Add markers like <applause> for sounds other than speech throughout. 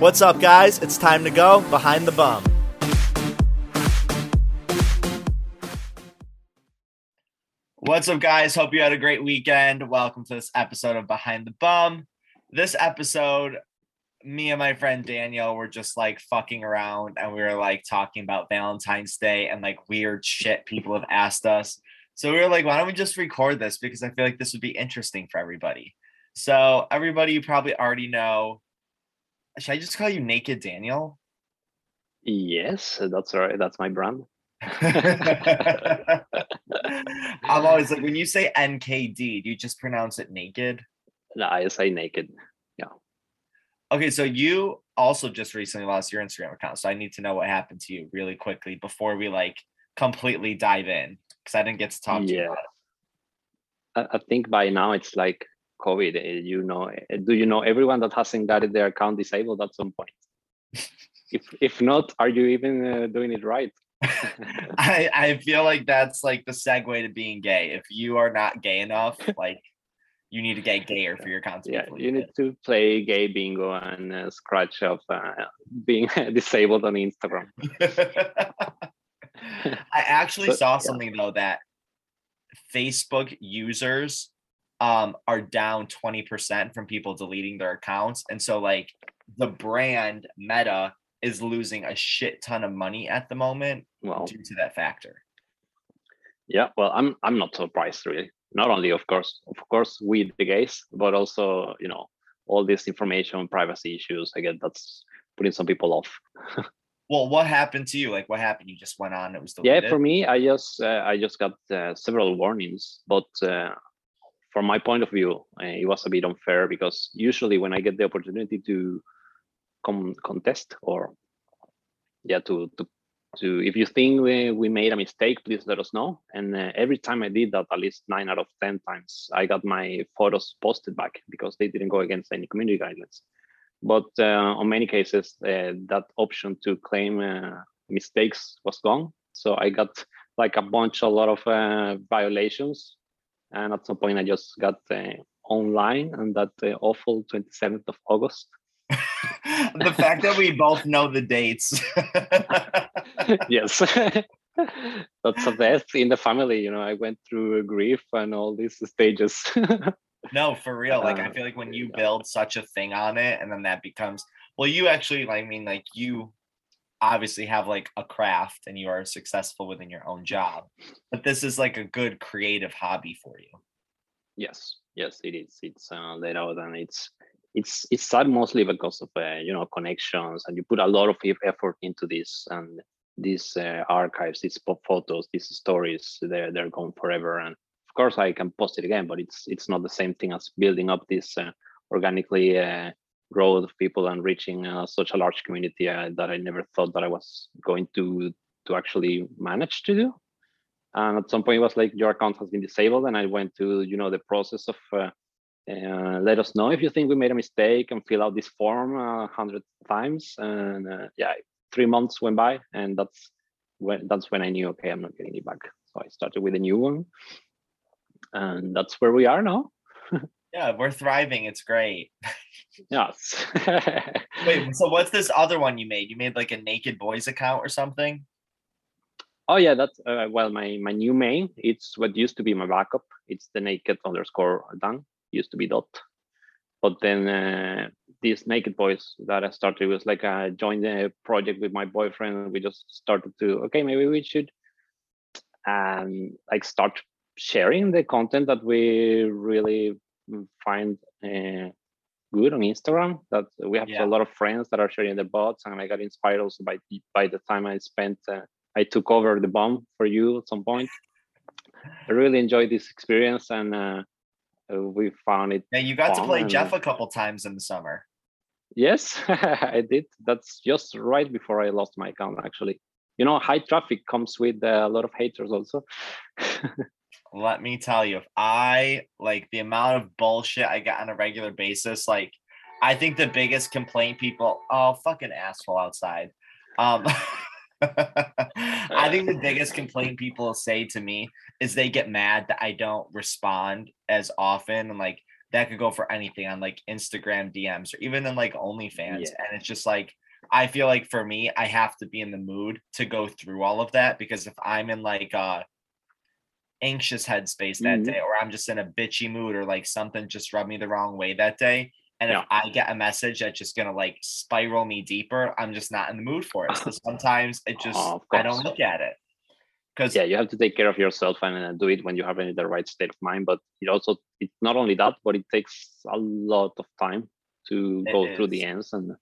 What's up, guys? It's time to go behind the bum. What's up, guys? Hope you had a great weekend. Welcome to this episode of Behind the Bum. This episode, me and my friend Daniel were just like fucking around and we were like talking about Valentine's Day and like weird shit people have asked us. So we were like, why don't we just record this? Because I feel like this would be interesting for everybody. So, everybody, you probably already know. Should I just call you Naked Daniel? Yes, that's right. That's my brand. <laughs> I'm always like, when you say NKD, do you just pronounce it naked? No, I say naked. Yeah. Okay, so you also just recently lost your Instagram account. So I need to know what happened to you really quickly before we like completely dive in because I didn't get to talk to you. Yeah. About it. I think by now it's like COVID. eh, You know, eh, do you know everyone that hasn't got their account disabled at some point? <laughs> if if not, are you even uh, doing it right? <laughs> I I feel like that's like the segue to being gay. If you are not gay enough, like you need to get gayer for your account yeah, you need to play gay bingo and uh, scratch off uh, being <laughs> disabled on Instagram. I actually But, saw yeah. something though that Facebook users um are down 20% from people deleting their accounts. And so like the brand Meta is losing a shit ton of money at the moment Well, due to that factor. Yeah, well, I'm I'm not surprised really. Not only, of course, of course, we the gays, but also you know all this information, privacy issues. I get that's putting some people off. <laughs> Well, what happened to you? Like what happened? You just went on, it was Yeah, for me, I just uh, I just got uh, several warnings, but uh, from my point of view, uh, it was a bit unfair because usually when I get the opportunity to contest or yeah to to to if you think we, we made a mistake please let us know. And uh, every time i did that at least nine out of ten times i got my photos posted back because they didn't go against any community guidelines. But uh, on many cases uh, that option to claim mistakes was gone. So i got like a bunch a lot of violations and at some point i just got uh, online and that uh, awful 27th of august <laughs> the fact that we both know the dates. <laughs> yes <laughs> that's a death in the family you know i went through grief and all these stages no, for real. Like I Uh, feel like when you build such a thing on it and then that becomes well, you actually I mean like you obviously have like a craft and you are successful within your own job. But this is like a good creative hobby for you. yes yes it is it's uh, laid out and it's it's it's sad mostly because of uh, you know connections and you put a lot of effort into this and these uh, archives these photos these stories they're they're gone forever and of course i can post it again but it's it's not the same thing as building up this uh, organically uh, growth of people and reaching uh, such a large community uh, that i never thought that i was going to to actually manage to do. And at some point it was like your account has been disabled and i went to you know the process of uh, uh, let us know if you think we made a mistake and fill out this form a hundred times. And uh, yeah three months went by and that's when that's when i knew okay i'm not getting it back. So i started with a new one. And that's where we are now <laughs> Yeah, we're thriving. It's great. <laughs> yes Wait, <laughs> so what's this other one you made? You made like a naked boys account or something? Oh yeah, that's uh, well my my new main. It's what used to be my backup. It's the naked underscore Dan. Used to be dot, but then uh, these naked boys that I started was like I joined a project with my boyfriend. We just started to okay, maybe we should um like start sharing the content that we really find uh, good on Instagram. That we have Yeah. a lot of friends that are sharing the bots, and I got inspired also by the- by the time I spent. Uh, I took over the bomb for you at some point. I really enjoyed this experience, and uh, we found it. Yeah, you got to play Jeff a couple times in the summer. Yes, <laughs> I did. That's just right before I lost my account. Actually, you know, high traffic comes with uh, a lot of haters also. <laughs> let me tell you, if I like the amount of bullshit I get on a regular basis, like I think the biggest complaint people, oh fucking asshole outside. Um <laughs> I think the biggest <laughs> complaint people say to me is they get mad that I don't respond as often and like that could go for anything on like Instagram DMs or even in like OnlyFans. Yeah. And it's just like I feel like for me, I have to be in the mood to go through all of that because if I'm in like a anxious headspace that Mhm. day, or I'm just in a bitchy mood, or like something just rubbed me the wrong way that day, and if I get a message that's just gonna like spiral me deeper, I'm just not in the mood for it. So <laughs> sometimes it just Oh, I don't look at it. Because yeah you have to take care of yourself and uh, do it when you have in the right state of mind but it also it's not only that but it takes a lot of time to go through the ends and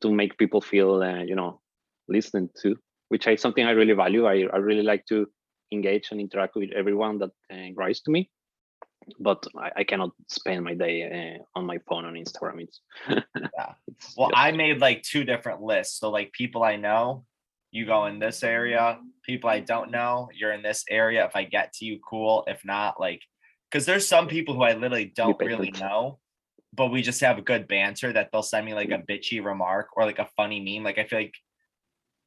to make people feel uh, you know listened to which is something i really value. I, I really like to engage and interact with everyone that uh, writes to me but I, I cannot spend my day uh, on my phone on instagram it's <laughs> Yeah. Well, I made like two different lists. So like people I know, you go in this area. People I don't know, you're in this area. If I get to you, cool. If not, like, because there's some people who I literally don't really know, but we just have a good banter that they'll send me like a bitchy remark or like a funny meme. Like I feel like,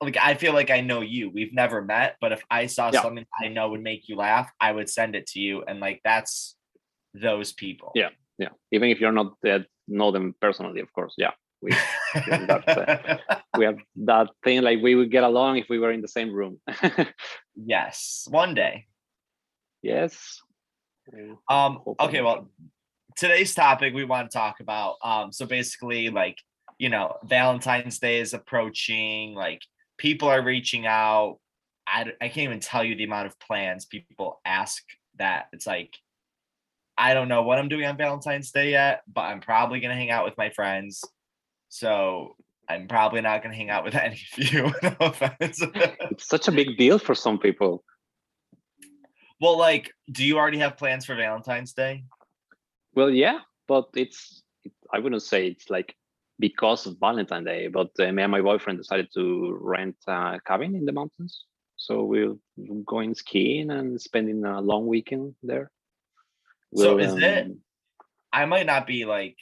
like I feel like I know you. We've never met, but if I saw Yeah. something I know would make you laugh, I would send it to you, and like that's those people. Yeah. yeah even if you're not uh, know them personally of course yeah we that's, uh, we have that thing like we would get along if we were in the same room <laughs> yes, one day. yes Um, okay, well, today's topic we want to talk about. Um, so basically, like, you know, Valentine's Day is approaching, like, people are reaching out. I, I can't even tell you the amount of plans people ask that. It's like, I don't know what I'm doing on Valentine's Day yet, but I'm probably going to hang out with my friends. So I'm probably not going to hang out with <laughs> any of you. <laughs> no offense. it's such a big deal for some people well, like, do you already have plans for Valentine's Day? well yeah but it's it, i wouldn't say it's like because of valentine day but uh, me and my boyfriend decided to rent a cabin in the mountains so we're going skiing and spending a long weekend there So We'll, is it um, I might not be like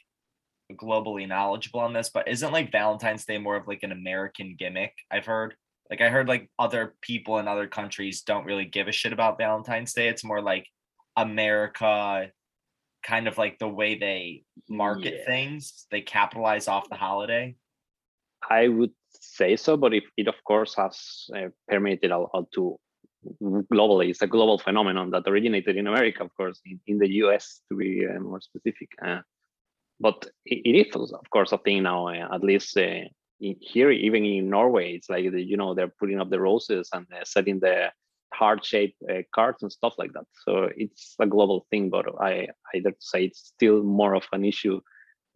globally knowledgeable on this, but isn't like Valentine's Day more of like an American gimmick? I've heard. Like I heard like other people in other countries don't really give a shit about Valentine's Day. It's more like America kind of like the way they market Yeah. things. They capitalize off the holiday. I would say so, but if it of course has uh, permeated out, out to globally, it's a global phenomenon that originated in America, of course, in, in the US to be uh, more specific. Uh, but it, it is, of course, a thing now. Uh, at least uh, in, here, even in Norway, it's like the, you know they're putting up the roses and uh, setting the heart-shaped uh, cards and stuff like that. So it's a global thing, but I either say it's still more of an issue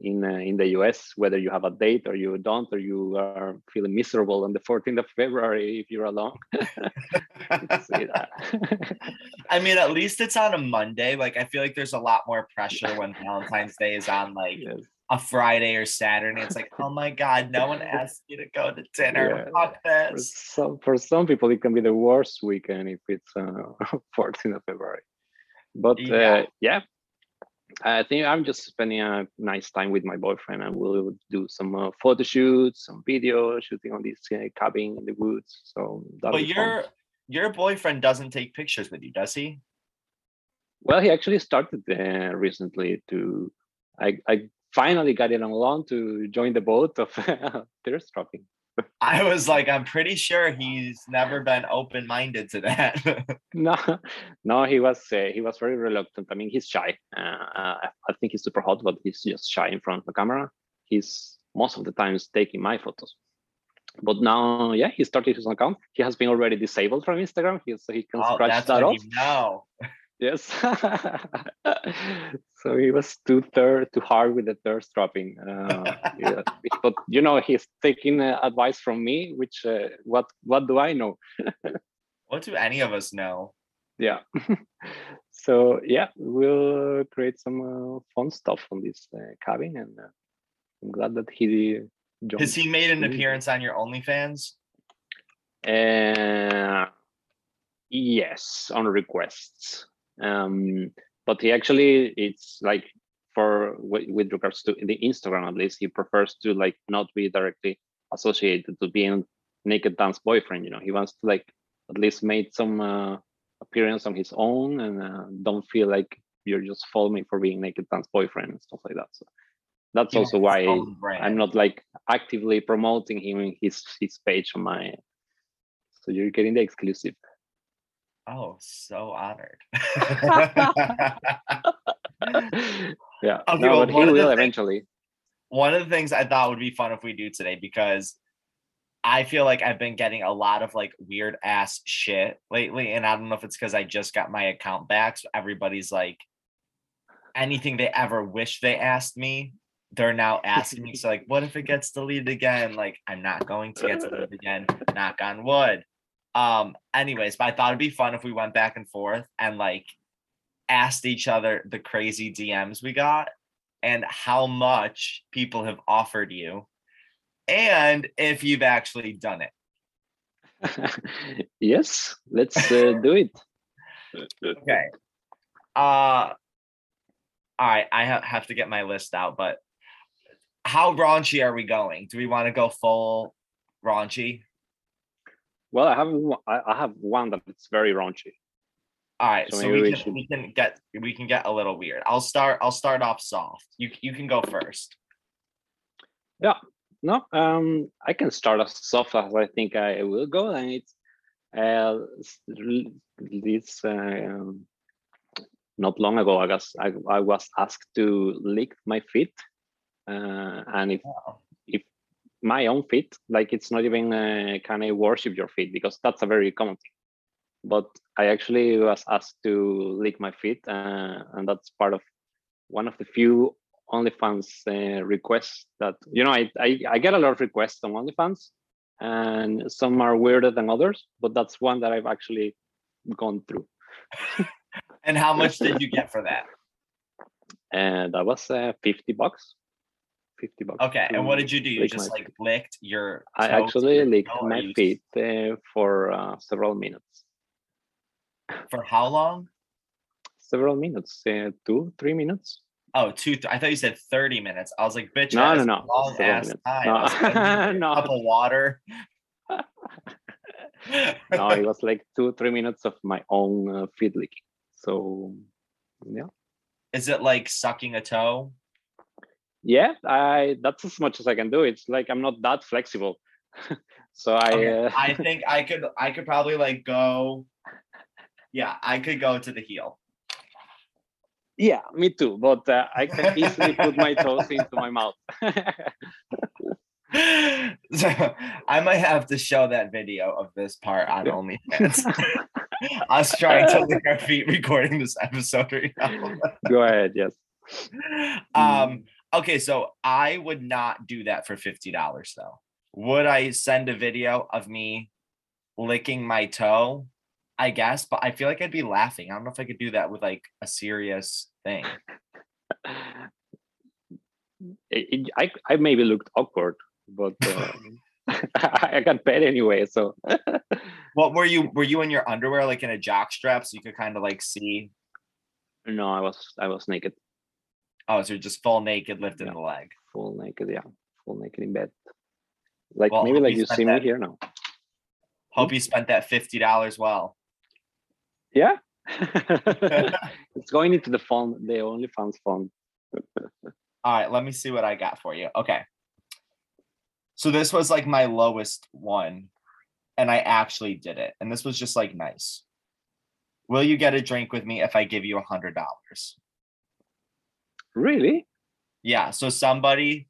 in uh, in the US, whether you have a date or you don't, or you are feeling miserable on the 14th of February if you're alone. <laughs> Uh, <laughs> I mean, at least it's on a Monday. Like I feel like there's a lot more pressure when Valentine's Day is on like <laughs> yes. A Friday or Saturday. It's like, oh my God, no one <laughs> asked you to go to dinner. Yeah. Fuck For some, for some people, it can be the worst weekend if it's uh, <laughs> 14th of February. But Yeah. uh, yeah, I think I'm just spending a nice time with my boyfriend, and we'll do some uh, photo shoots, some video shooting on this uh, cabin in the woods. So But be fun. your your boyfriend doesn't take pictures with you, does he? Well, he actually started uh, recently to. I, I finally got it on loan to join the boat of <laughs> thirst trapping. I was like, I'm pretty sure he's never been open minded to that. <laughs> No, no, he was uh, he was very reluctant. I mean, he's shy. Uh, uh, I think he's super hot, but he's just shy in front of the camera. He's most of the times taking my photos. But now, yeah, he started his own account. He has been already disabled from Instagram. He, so he can oh, scratch that off. know. Yes. <laughs> so he was too third too hard with the thirst dropping. Uh, yeah. <laughs> But you know, he's taking uh, advice from me, which uh, what what do I know? <laughs> What do any of us know? Yeah. so yeah, we'll create some uh, fun stuff on this uh, cabin, and uh, I'm glad that he joined. Has he made an appearance on your OnlyFans? Uh, yes, on requests. Um, but he actually, it's like for with, regards to the Instagram at least, he prefers to like not be directly associated to being naked Dan's boyfriend. You know, he wants to like at least make some uh, appearance on his own and uh, don't feel like you're just following me for being naked Dan's boyfriend and stuff like that. So that's You also why his own brand. I'm not like actively promoting him in his his page on my. So you're getting the exclusive. Oh, so honored. <laughs> yeah. Okay, no, well, but he one of the will thing- eventually. One of the things I thought would be fun if we do today because I feel like I've been getting a lot of like weird ass shit lately. And I don't know if it's because I just got my account back. So everybody's like, anything they ever wish they asked me, they're now asking me. <laughs> So, like, what if it gets deleted again? Like, I'm not going to get deleted <laughs> again. Knock on wood. Um, anyways, but I thought it'd be fun if we went back and forth and like asked each other the crazy DMs we got and how much people have offered you and if you've actually done it. <laughs> yes, let's uh, <laughs> do it. Okay. Uh all right, I ha- have to get my list out, but how raunchy are we going? Do we want to go full raunchy? Well, I have one- I have one that it's very raunchy. All right, So so, we we can should- we can get we can get a little weird. I'll start I'll start off soft. You you can go first. Yeah, No, um, I can start as soft as I think I will go, and it's uh, s- l- this um, not long ago. I guess I, I was asked to lick my feet, uh, and if Wow. My own feet, like it's not even uh, can I worship your feet because that's a very common thing. But I actually was asked to lick my feet, uh, and that's part of one of the few OnlyFans uh, requests that you know I, I I get a lot of requests on OnlyFans, and some are weirder than others, but that's one that I've actually gone through, <laughs> And how much did you get for that? and that was uh, fifty bucks. Fifty bucks. Okay, and what did you do? You just like licked your I actually licked my you- feet uh, for uh, several minutes. for how long? Several minutes, uh, two, three minutes. Oh, two. Th- I thought you said 30 minutes. I was like, bitch, No, no, no, long ass time. No, I was like, <laughs> "I need a no. cup of water. <laughs> No, it <laughs> was like two, three minutes of my own uh, feet licking. So, yeah, Is it like sucking a toe? Yeah, I that's as much as I can do. It's like I'm not that flexible. <laughs> so I, Okay, uh, I <laughs> think I could I could probably like go. Yeah, I could go to the heel. yeah, me too. But uh, I can <laughs> easily put my toes into my mouth. so I might have to show that video of this part on OnlyFans. Us trying to lick our feet recording this episode right now. Go ahead. Yes. um okay so i would not do that for $50 though. Would i send a video of me licking my toe? I guess but i feel like i'd be laughing. I don't know if i could do that with like a serious thing. <laughs> It, it- I I maybe looked awkward, but uh, <laughs> I got paid anyway. So. <laughs> What were you were you in your underwear like in a jock strap so you could kind of like see? No, I was I was naked, oh so you're just full naked lifting Yeah. the leg full naked. Yeah, full naked in bed. Like Well, maybe like you you see me here now. hope you spent that $50 well Yeah. <laughs> <laughs> it's going into the fund, the only OnlyFans fund. <laughs> All right, let me see what I got for you. Okay. So this was like my lowest one, and I actually did it. And this was just like nice. Will you get a drink with me if I give you a hundred dollars? Really? Yeah. So somebody,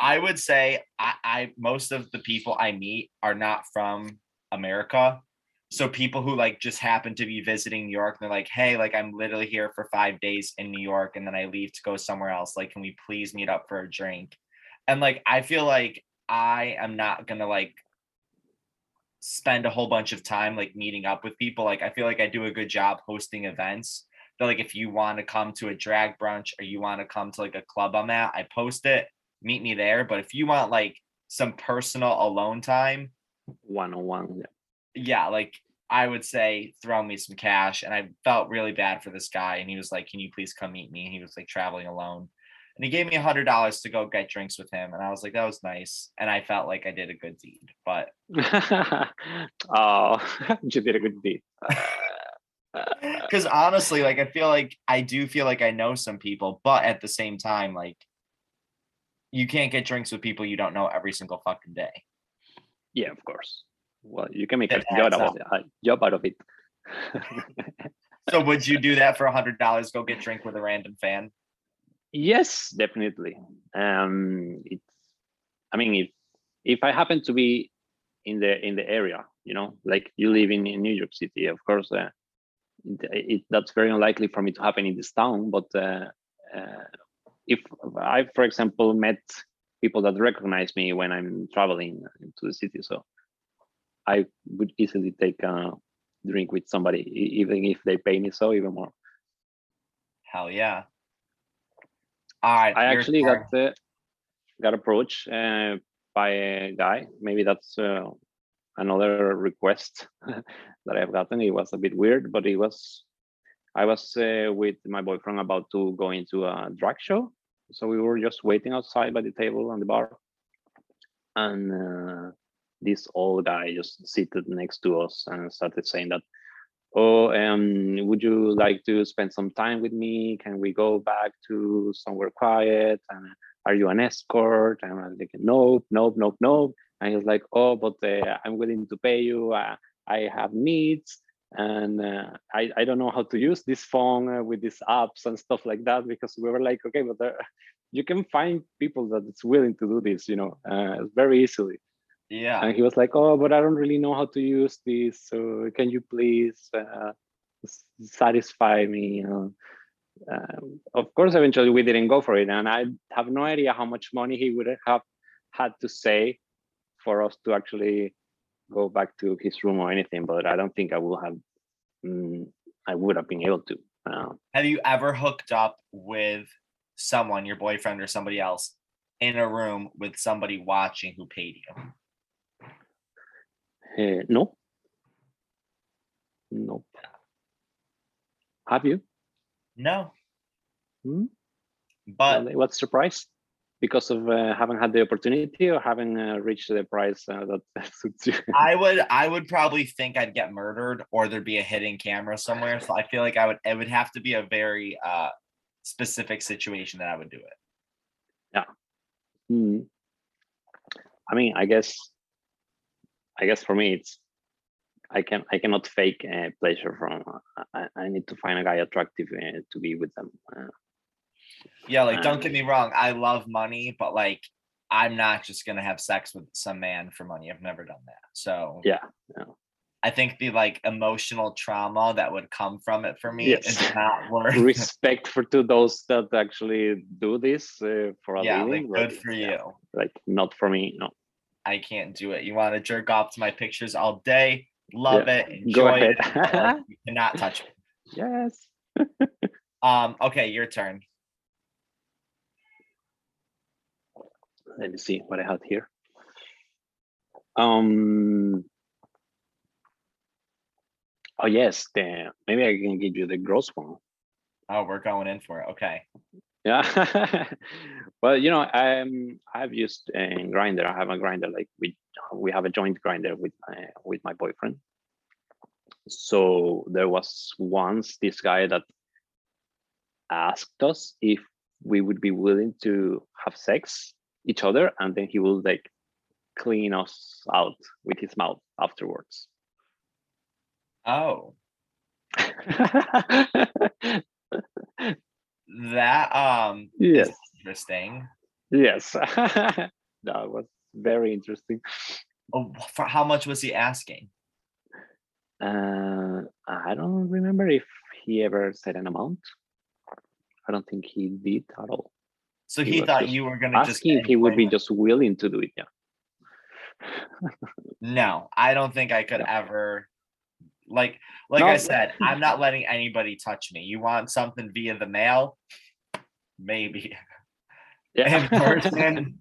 I would say I, I most of the people I meet are not from America. So people who like just happen to be visiting New York, they're like, hey, like I'm literally here for five days in New York and then I leave to go somewhere else. Like, can we please meet up for a drink? And like I feel like I am not gonna like spend a whole bunch of time like meeting up with people. Like I feel like I do a good job hosting events. That like if you want to come to a drag brunch or you want to come to like a club I'm at, I post it, meet me there. But if you want like some personal alone time, One on one. Yeah. like I would say throw me some cash. And I felt really bad for this guy. And he was like, Can you please come meet me? And he was like traveling alone. And he gave me a hundred dollars to go get drinks with him. And I was like, that was nice. And I felt like I did a good deed. But <laughs> oh, <laughs> you did a good deed. <laughs> <laughs> Because honestly, like I feel like I do feel like I know some people, but at the same time, like you can't get drinks with people you don't know every single fucking day. Yeah, of course. Well, you can make It a job out, a job out of it. <laughs> So would you do <laughs> that for a hundred dollars? Go get drink with a random fan? yes, definitely. Um, it's. I mean, if if I happen to be in the in the area, you know, like you live in, in New York City, of course, uh, it, that's very unlikely for me to happen in this town. But uh, uh, if I, for example, met people that recognize me when I'm traveling to the city, so I would easily take a drink with somebody, even if they pay me so, even more. Hell yeah. All right. I actually turn. got uh, got approached uh, by a guy. Maybe that's uh, another request <laughs> that I've gotten. It was a bit weird, but it was. I was uh, with my boyfriend about to go into a drag show, so we were just waiting outside by the table on the bar, and uh, this old guy just seated next to us and started saying that oh um would you like to spend some time with me? Can we go back to somewhere quiet? And are you an escort? And i'm like nope nope nope nope and he was like oh but uh, i'm willing to pay you. Uh, i have needs and uh, I, I don't know how to use this phone uh, with these apps and stuff like that. Because we were like okay but there, you can find people that is willing to do this you know uh, very easily. Yeah. and he was like oh but i don't really know how to use this so can you please uh, satisfy me um, of course eventually we didn't go for it and i have no idea how much money he would have had to say for us to actually go back to his room or anything but i don't think i will have mm, i would have been able to uh, Have you ever hooked up with someone, your boyfriend or somebody else, in a room with somebody watching who paid you? uh, no nope have you No. Hmm? But what's surprise? Because of uh, having had the opportunity or having uh, reached the price uh, that <laughs> suits you? I would I would probably think I'd get murdered or there'd be a hidden camera somewhere. So I feel like I would it would have to be a very uh specific situation that I would do it. Yeah. Hmm. I mean, I guess, I guess for me, it's I can I cannot fake uh, pleasure from. Uh, I, I need to find a guy attractive uh, to be with them. Yeah, like don't get Um, me wrong, I love money, but like I'm not just gonna have sex with some man for money. I've never done that. So yeah, yeah. I think the like emotional trauma that would come from it for me Yes. is not <laughs> worth respect for to those that actually do this uh, for a yeah, like living. good but for yeah, you. Like not for me. No. I can't do it. You want to jerk off to my pictures all day, love Yeah, it, Go enjoy ahead. it. <laughs> you cannot touch me. yes. <laughs> Um, okay, your turn. Let me see what I had here. Um. Oh yes, the maybe I can give you the gross one. Oh, we're going in for it. Okay. Yeah. <laughs> well, you know, I'm I've used a Grindr. I have a Grindr like we we have a joint Grindr with my with my boyfriend. So there was once this guy that asked us if we would be willing to have sex each other, and then he will like clean us out with his mouth afterwards. Oh, <laughs> that um yes. is interesting. Yes. <laughs> that was very interesting. Oh, for how much was he asking? Uh, I don't remember if he ever said an amount. I don't think he did at all. So He he thought you were gonna just Asking if he would be just willing to do it. Yeah. <laughs> No, I don't think I could No. ever. Like, like No, I said, I'm not letting anybody touch me. You want something via the mail? Maybe. <laughs> In person?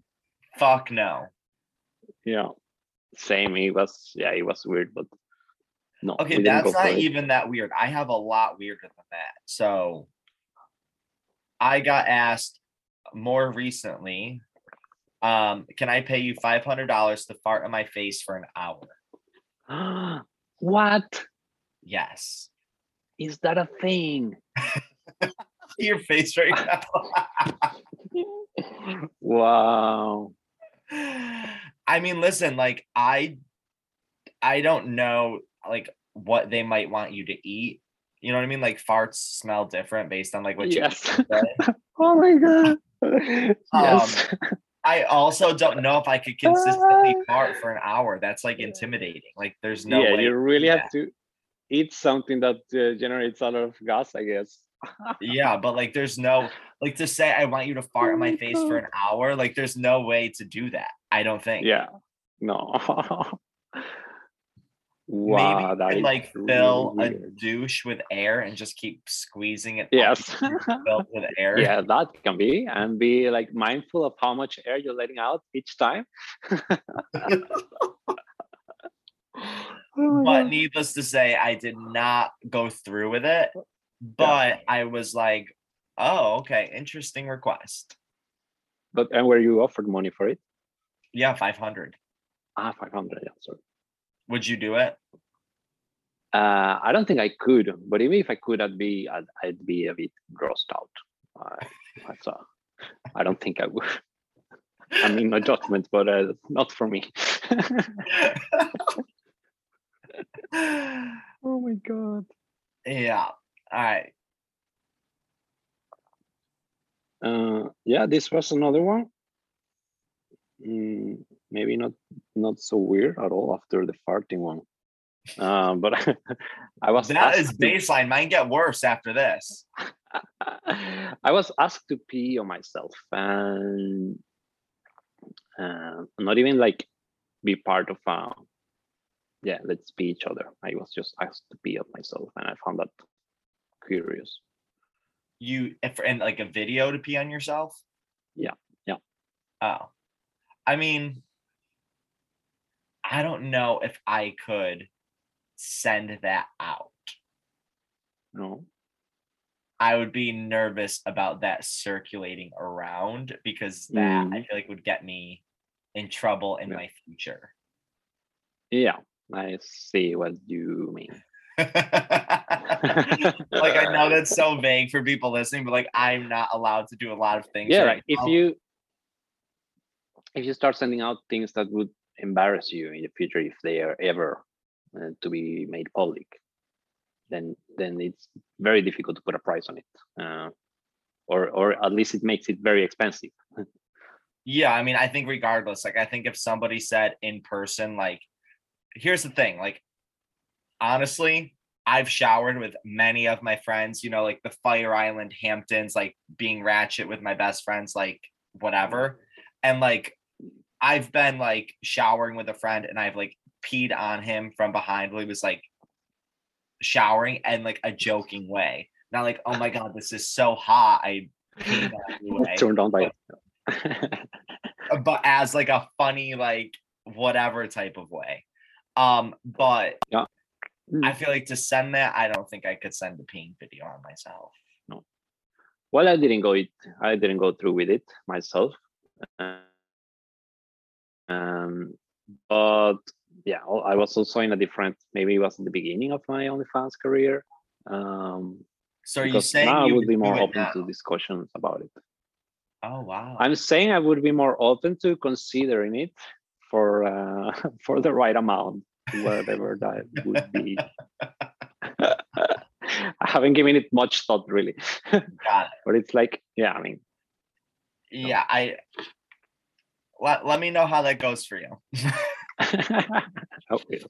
Fuck no. yeah. Same. It was. Yeah. It was weird, but no. Okay, that's not even that weird. I have a lot weirder than that. So I got asked more recently, um, can I pay you five hundred dollars to fart in my face for an hour? <gasps> what? Yes. is that a thing? <laughs> Your face right now. <laughs> wow. I mean, listen, like I I don't know like what they might want you to eat. You know what I mean? Like farts smell different based on like what you Yes. say. <laughs> oh my god. <laughs> yes. <laughs> I also don't know if I could consistently fart for an hour. That's like intimidating. Like there's no yeah, way. you really yeah. have to eat something that uh, generates a lot of gas, I guess. <laughs> Yeah, but like there's no like to say I want you to fart in my face for an hour, like there's no way to do that. I don't think. Yeah. No. Maybe wow, that could like fill a douche with air and just keep squeezing it. Yes. filled with <laughs> air. yeah, that can be, and be like mindful of how much air you're letting out each time. <laughs> Oh but needless to say, I did not go through with it. But I was like, oh, okay, interesting request. but and were you offered money for it? Yeah, 500. Ah, five hundred. Yeah, sorry. Would you do it? Uh, I don't think I could, but even if I could, I'd be I'd, I'd be a bit grossed out. Uh, that's a, I don't think I would. I mean, no judgment, but uh, not for me. <laughs> oh my god. yeah. All right. Uh, yeah, this was another one. Mm, maybe not not so weird at all after the farting one. Uh, but <laughs> I was That is asked to- baseline. Mine get worse after this. <laughs> I was asked to pee on myself and uh, not even like be part of a yeah let's pee each other. I was just asked to pee on myself and I found that curious. You if in like a video to pee on yourself? Yeah, yeah. Oh. I mean, I don't know if I could send that out. No, I would be nervous about that circulating around because that I Mm. feel like would get me in trouble in Yeah. my future. yeah, I see what you mean. <laughs> like I know that's so vague for people listening, but like I'm not allowed to do a lot of things. yeah, right if now. you if you start sending out things that would embarrass you in the future if they are ever uh, to be made public then then it's very difficult to put a price on it uh, or or at least it makes it very expensive <laughs> Yeah, I mean, I think regardless, like I think if somebody said in person, like, here's the thing, like, honestly, I've showered with many of my friends, you know, like the Fire Island Hamptons, like being ratchet with my best friends, like whatever. And like I've been like showering with a friend and I've like peed on him from behind while he was like showering and like a joking way. Not like, oh my <laughs> god, this is so hot. I peed on you <laughs> way turned on by <laughs> but as like a funny like whatever type of way um but Yeah. i feel like to send that i don't think i could send a peeing video on myself No. well i didn't go it i didn't go through with it myself Uh, um but yeah i was also in a different maybe it was the beginning of my onlyfans career um so you saying now I you would be more open now? to discussions about it. oh wow I'm saying I would be more open to considering it for uh, <laughs> for the right amount, whatever that would be. <laughs> I haven't given it much thought really, <laughs> Got it. but it's like, yeah, I mean, yeah i let, let me know how that goes for you okay.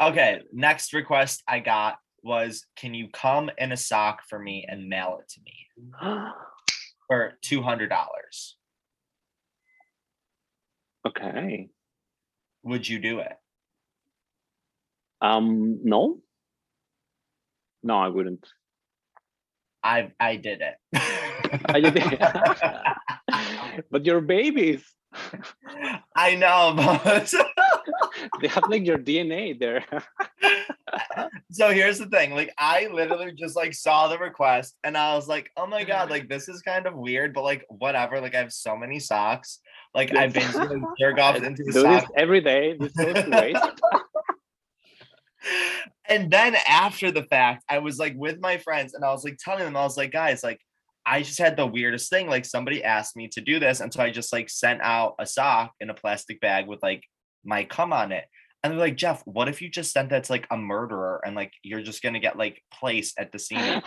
okay next request i got was can you come in a sock for me and mail it to me <gasps> for $200 okay. would you do it Um, no, no, I wouldn't. i i did it I did it. <laughs> <laughs> but your babies, I know, but <laughs> they have like your DNA there. <laughs> so here's the thing. Like I literally just like saw the request and I was like, oh my god, mm-hmm. like this is kind of weird, but like whatever. Like I have so many socks. Like I Yes. basically <laughs> jerk off into do the this every day. This goes to and then after the fact, I was like with my friends and I was like telling them, I was like, guys, like I just had the weirdest thing. Like somebody asked me to do this. And so I just like sent out a sock in a plastic bag with like my cum on it. And they're like, Jeff, what if you just sent that to like a murderer and like you're just gonna get like placed at the scene? <laughs>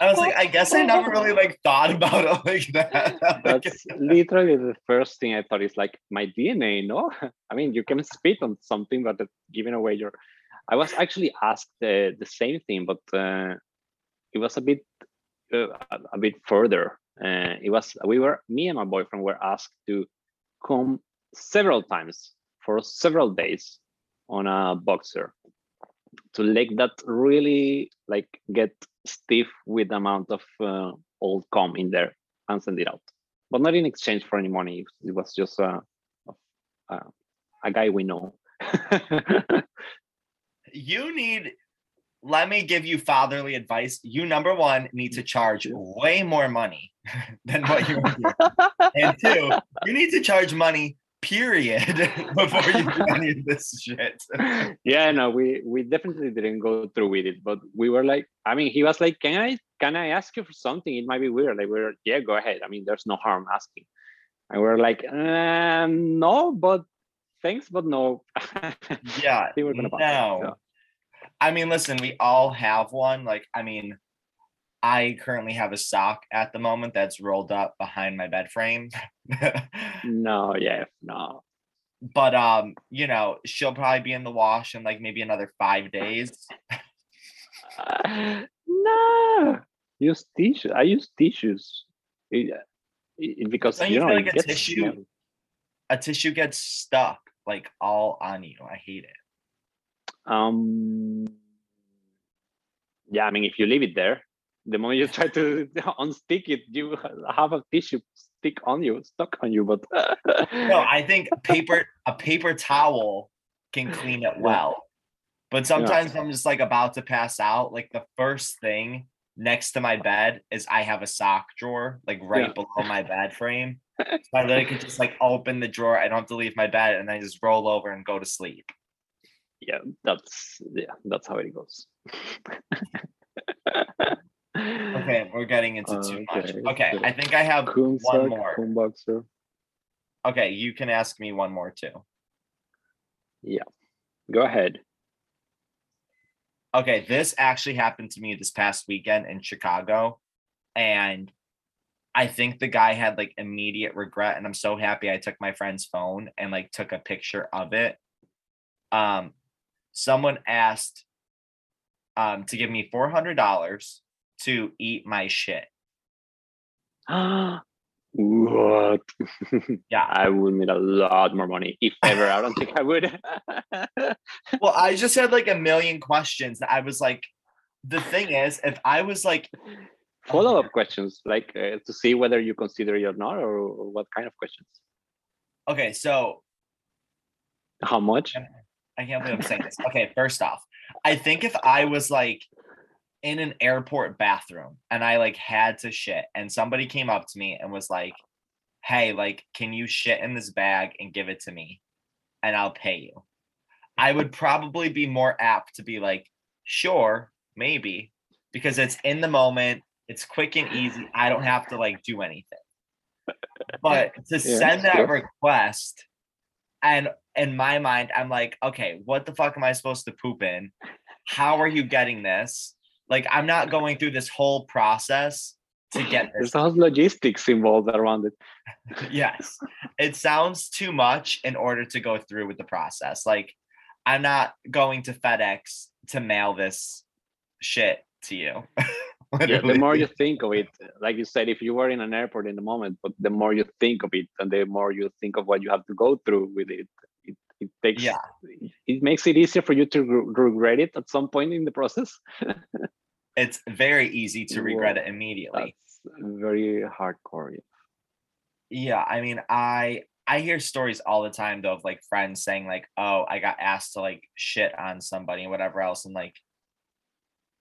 I was like, I guess I never really like thought about it <laughs> like that. <laughs> That's literally the first thing I thought is like my DNA, no? I mean, you can spit on something, but giving away your. I was actually asked the, the same thing, but uh, it was a bit a, a bit further. Uh, it was we were me and my boyfriend were asked to come several times for several days on a boxer to let that really like get stiff with the amount of uh, old comb in there and send it out. But not in exchange for any money. It was just uh, uh, a guy we know. <laughs> You need let me give you fatherly advice. You number one need to charge way more money <laughs> than what you are. <laughs> and two, you need to charge money, period, <laughs> before you do any of this shit. yeah no we we definitely didn't go through with it but we were like i mean he was like can i can i ask you for something it might be weird like we are yeah go ahead i mean there's no harm asking and we are like uh, no but thanks but no Yeah, I we're gonna pass, no. yeah. I mean, listen, we all have one. Like, I mean, I currently have a sock at the moment that's rolled up behind my bed frame. <laughs> no yeah no but um, you know, she'll probably be in the wash in like maybe another five days. Uh, no use tissues i use tissues It- it- because Don't you know like a tissue- smelly. A tissue gets stuck like all on you. I hate it. Um, yeah, I mean, if you leave it there, the moment you <laughs> try to <laughs> unstick it, you <laughs> have a tissue stick on you, stuck on you. But No, I think paper a paper towel can clean it well. But sometimes I'm just like about to pass out. Like the first thing next to my bed is I have a sock drawer, like right Yeah. below my bed frame. So I literally could just like open the drawer. I don't have to leave my bed and I just roll over and go to sleep. Yeah, that's yeah, that's how it goes. Okay, we're getting into too <laughs> much. Okay, Okay, so I think I have Coon one more. Okay, you can ask me one more too. Yeah, go ahead. Okay, this actually happened to me this past weekend in Chicago. And I think the guy had like immediate regret. And I'm so happy I took my friend's phone and like took a picture of it. Um, someone asked um to give me four hundred dollars to eat my shit. Ah, <gasps> what? <laughs> Yeah. I would need a lot more money if ever. I don't <laughs> think I would. <laughs> Well, I just had like a million questions. that I was like, the thing is, if I was like Follow up questions, like uh, to see whether you consider it or not, or, or what kind of questions? okay, so How much? I can't believe I'm saying this. Okay, first off, I think if I was like in an airport bathroom and I like had to shit and somebody came up to me and was like, Hey, like, can you shit in this bag and give it to me and I'll pay you? I would probably be more apt to be like, Sure, maybe, because it's in the moment, it's quick and easy. I don't have to like do anything. But to Yeah, send that sure. request, and in my mind, I'm like, okay, what the fuck am I supposed to poop in? How are you getting this? Like, I'm not going through this whole process to get this. There's a lot of logistics involved around it. <laughs> yes, it sounds too much in order to go through with the process. Like, I'm not going to FedEx to mail this shit to you. <laughs> <laughs> Yeah, the more you think of it, like you said, if you were in an airport in the moment, but the more you think of it, and the more you think of what you have to go through with it, it, it takes. Yeah. It makes it easier for you to re- regret it at some point in the process. <laughs> it's very easy to regret Whoa, it immediately. Very hardcore. yeah. Yeah, I mean, I I hear stories all the time though of like friends saying like, "Oh, I got asked to like shit on somebody and whatever else," and like,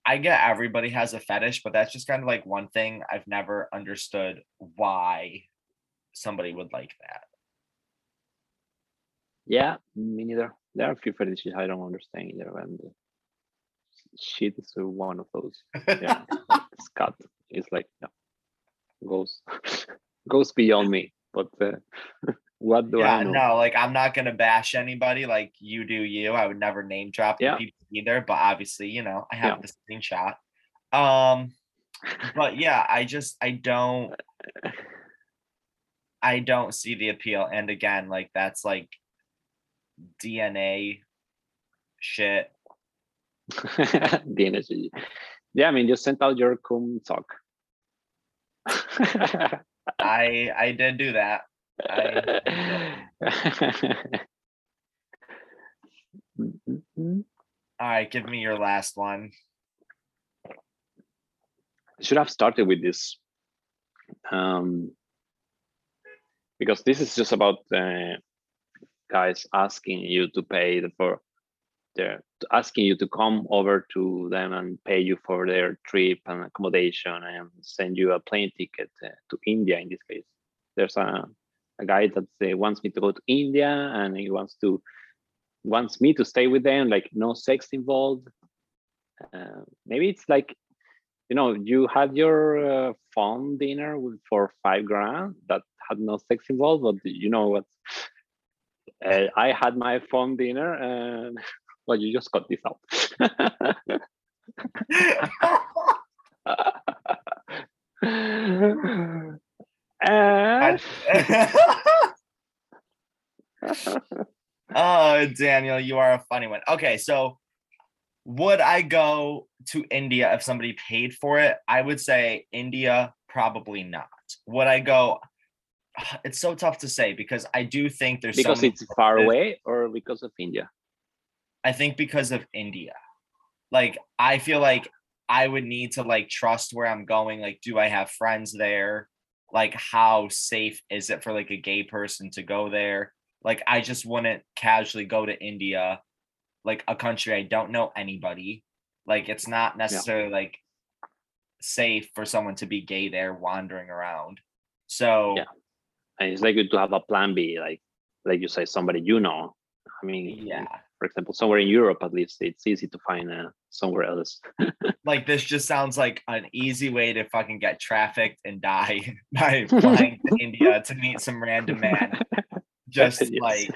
I get everybody has a fetish, but that's just kind of like one thing I've never understood why somebody would like that. Yeah, me neither. There are a few fetishes I don't understand either. And shit is one of those. Yeah, <laughs> Scat is like yeah, goes <laughs> goes beyond me. But uh, <laughs> what do yeah, I know? no, like I'm not gonna bash anybody. Like you do you. I would never name drop Yeah. people either. But obviously, you know, I have Yeah. the screenshot. Um, but yeah, I just I don't <sighs> I don't see the appeal. And again, like that's like DNA shit. <laughs> DNA energy. Yeah, I mean, just sent out your cum talk. <laughs> I I did do that. <laughs> All right, give me your last one. should have started with this um, because this is just about uh, guys asking you to pay for their asking you to come over to them and pay you for their trip and accommodation and send you a plane ticket uh, to India in this case. There's a, a guy that uh, wants me to go to India and he wants to wants me to stay with them, like no sex involved. Uh, maybe it's like you know, you had your uh, fun dinner with, for five grand that had no sex involved, but you know what? Uh, I had my fun dinner, and <laughs> well, you just cut this out. <laughs> <laughs> and <laughs> oh, Daniel, you are a funny one. Okay, so would I go to India if somebody paid for it? I would say India, probably not. Would I go? <sighs> It's so tough to say because I do think there's so because many it's far away, or because of India. I think because of India. Like I feel like I would need to like trust where I'm going. Like, do I have friends there? Like, how safe is it for like a gay person to go there? Like, I just wouldn't casually go to India, like a country I don't know anybody. Like, it's not necessarily like safe for someone to be gay there wandering around. So Yeah. And it's like good to have a plan B, like like you say, somebody you know. I mean, yeah. For example, somewhere in Europe, at least it's easy to find uh, somewhere else. <laughs> like this just sounds like an easy way to fucking get trafficked and die <laughs> by <laughs> flying to India to meet some random man. Just Yes. like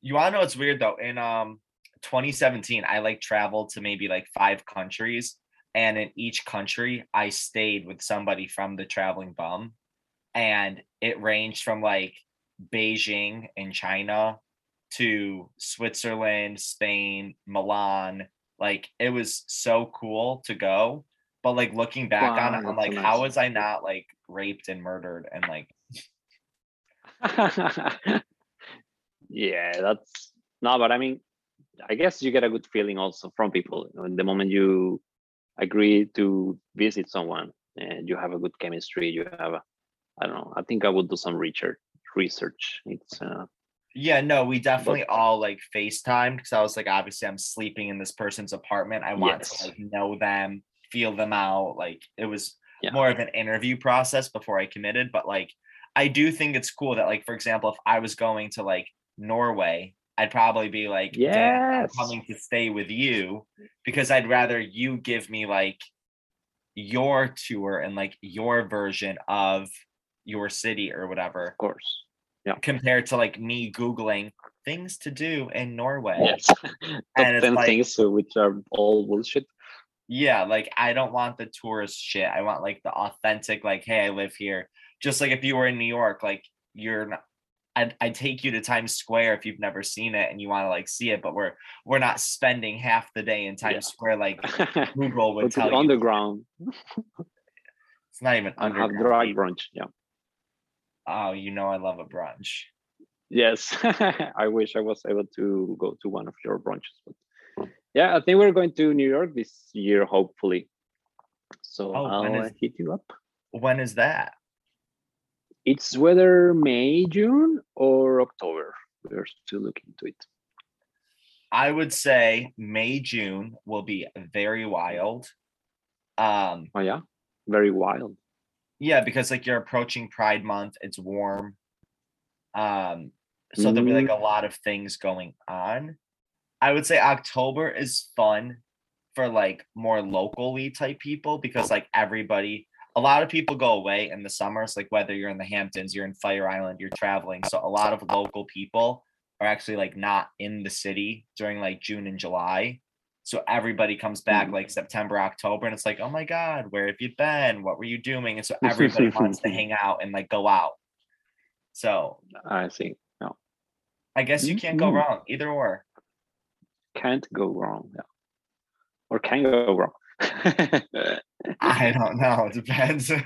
you want to know what's weird though? In um 2017, I like traveled to maybe like five countries, and in each country, I stayed with somebody from the traveling bum, and it ranged from like Beijing in China to Switzerland, Spain, Milan. Like it was so cool to go. But like looking back on it, I'm like, how was I not like raped and murdered and like <laughs> yeah, that's no, but I mean, I guess you get a good feeling also from people. You know, the moment you agree to visit someone and you have a good chemistry, you have a, I don't know. I think I would do some research. Research. It's uh, Yeah, no, we definitely all like FaceTime because I was like, obviously, I'm sleeping in this person's apartment. I want Yes. to like know them, feel them out. Like it was Yeah. more of an interview process before I committed. But like, I do think it's cool that, like, for example, if I was going to like Norway, I'd probably be like, "Dan, I'm Yes. coming to stay with you because I'd rather you give me like your tour and like your version of your city or whatever of course. Compared to like me googling things to do in Norway. Yes. <laughs> And it's ten like- things uh, which are all bullshit. Yeah, like I don't want the tourist shit. I want like the authentic like hey, I live here. Just like if you were in New York, like you're not I'd, I'd take you to Times Square if you've never seen it and you want to like see it, but we're we're not spending half the day in Times Yeah. Square like <laughs> Google Go would to tell the you. underground It's not even <laughs> and have underground. drag brunch. Yeah. Oh, you know I love a brunch. Yes, <laughs> I wish I was able to go to one of your brunches. But yeah, I think we're going to New York this year, hopefully. So Oh, I'll is- hit you up. When is that? It's whether May, June, or October. We're still looking into it. I would say May, June will be very wild. Um, Oh yeah, very wild. Yeah, because like you're approaching Pride Month, it's warm. Um, so there'll be like a lot of things going on. I would say October is fun for like more locally type people because like everybody a lot of people go away in the summers like whether you're in the Hamptons, you're in Fire Island, you're traveling. So a lot of local people are actually like not in the city during like June and July. So everybody comes back Mhm. like September, October, and it's like, oh my God, where have you been? What were you doing? And so everybody wants to hang out and like go out. So I see. No, I guess you can't go Mhm. wrong either or. can't go wrong. Yeah. Or can go wrong. <laughs> I don't know. It depends. <laughs> um,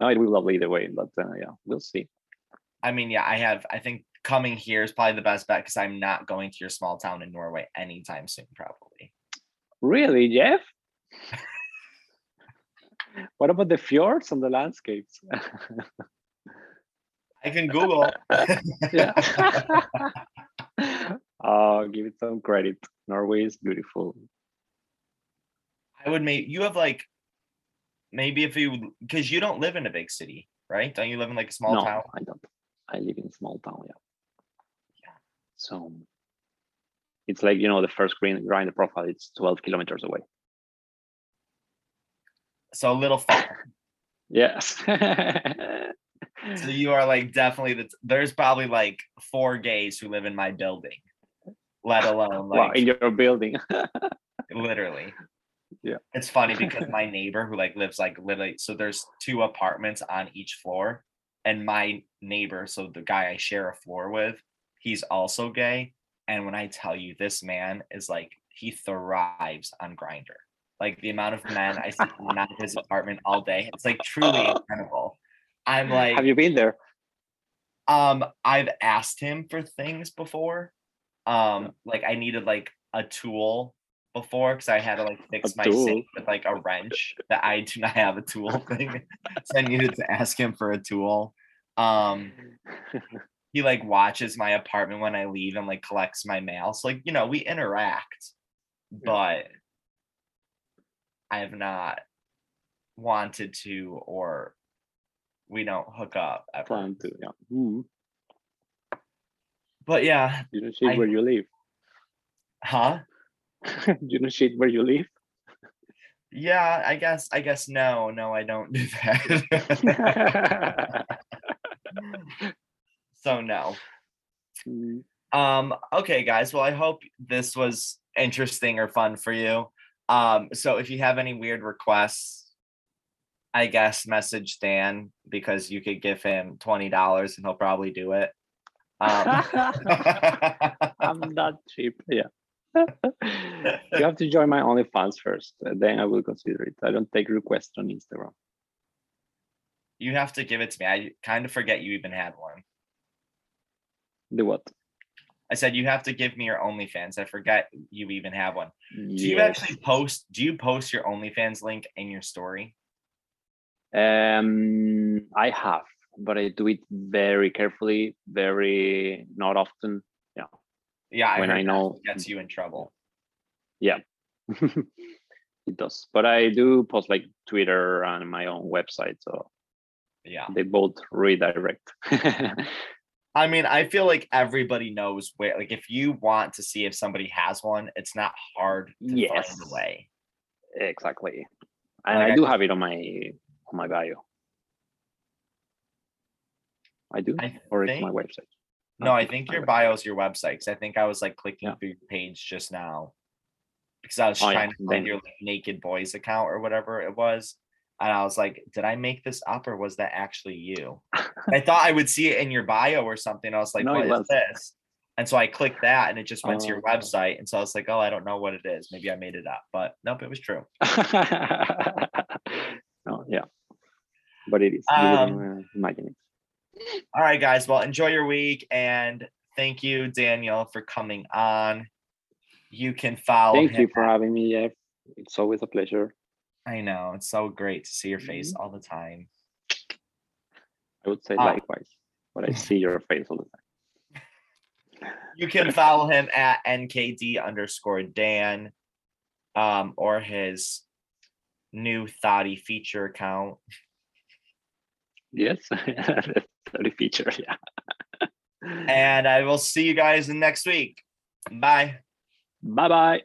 no, it will be lovely either way, but uh, yeah, we'll see. I mean, yeah, I have. I think coming here is probably the best bet because I'm not going to your small town in Norway anytime soon, probably. Really, Jeff? what about the fjords and the landscapes? <laughs> I can Google. yeah. <laughs> oh, give it some credit. Norway is beautiful. I would make you have like maybe if you because you don't live in a big city, right? Don't you live in like a small no, town? I don't. I live in a small town. Yeah. So it's like you know the first green Grindr profile. It's twelve kilometers away. So a little far. Yes. <laughs> So you are like definitely the there's probably like four gays who live in my building, let alone wow, like in your building. <laughs> literally. Yeah. It's funny <laughs> because my neighbor who like lives like literally so there's two apartments on each floor and my neighbor, so the guy I share a floor with, he's also gay and when I tell you this man is like he thrives on Grindr. Like the amount of men I see out of his apartment all day, it's like truly incredible. I'm like Have you been there? um, I've asked him for things before. Um, like I needed like a tool before because I had to like fix my sink with like a wrench that I do not have a tool thing. <laughs> so I needed to ask him for a tool. Um, <laughs> he like watches my apartment when I leave and like collects my mail. So like, you know, we interact, but I have not wanted to or we don't hook up ever. Plan to, yeah. Mm. But yeah, You don't shit I- where you live. huh? <laughs> you don't shit where you live. Yeah, I guess I guess no, no, I don't do that. <laughs> <laughs> so no. Mm, Um, okay, guys. Well, I hope this was interesting or fun for you. Um, so if you have any weird requests, I guess message Dan because you could give him twenty dollars and he'll probably do it. Um, <laughs> I'm not cheap. Yeah. <laughs> you have to join my OnlyFans first. uh, Then I will consider it. I don't take requests on Instagram. you have to give it to me. I kind of forget you even had one. The what? I said you have to give me your OnlyFans. I forget you even have one. Do you actually post? Do you post your OnlyFans link in your story? Um, I have, but I do it very carefully, very not often. Yeah, I When I know- gets you in trouble. Yeah. <laughs> it does, but I do post like Twitter and my own website, so Yeah, they both redirect. <laughs> I mean, I feel like everybody knows where. Like, if you want to see if somebody has one, it's not hard to find Yes. a way. exactly, and Like, I do have it on my on my bio. I do, I or it's my website. No, I think think your bio is your website. Because I think I was like clicking Yeah. through your page just now because I was Oh, yeah, trying to find then- your like, naked boys account or whatever it was. And I was like, did I make this up or was that actually you? I thought I would see it in your bio or something. I was like, No, what is this? And so I clicked that and it just went to your Oh. website. And so I was like, oh, I don't know what it is. Maybe I made it up, but nope, it was true. <laughs> no, yeah, but it is. Um, imagine it. All right, guys. Well, enjoy your week. And thank you, Daniel, for coming on. You can follow Thank you for having me, Jeff. It's always a pleasure. I know it's so great to see your face Mm-hmm. all the time. I would say Ah. likewise, but I see your face all the time. You can follow him at NKD underscore Dan um, or his new Thoughty feature account. Yes, <laughs> the feature. Yeah. and I will see you guys in next week. Bye. Bye bye.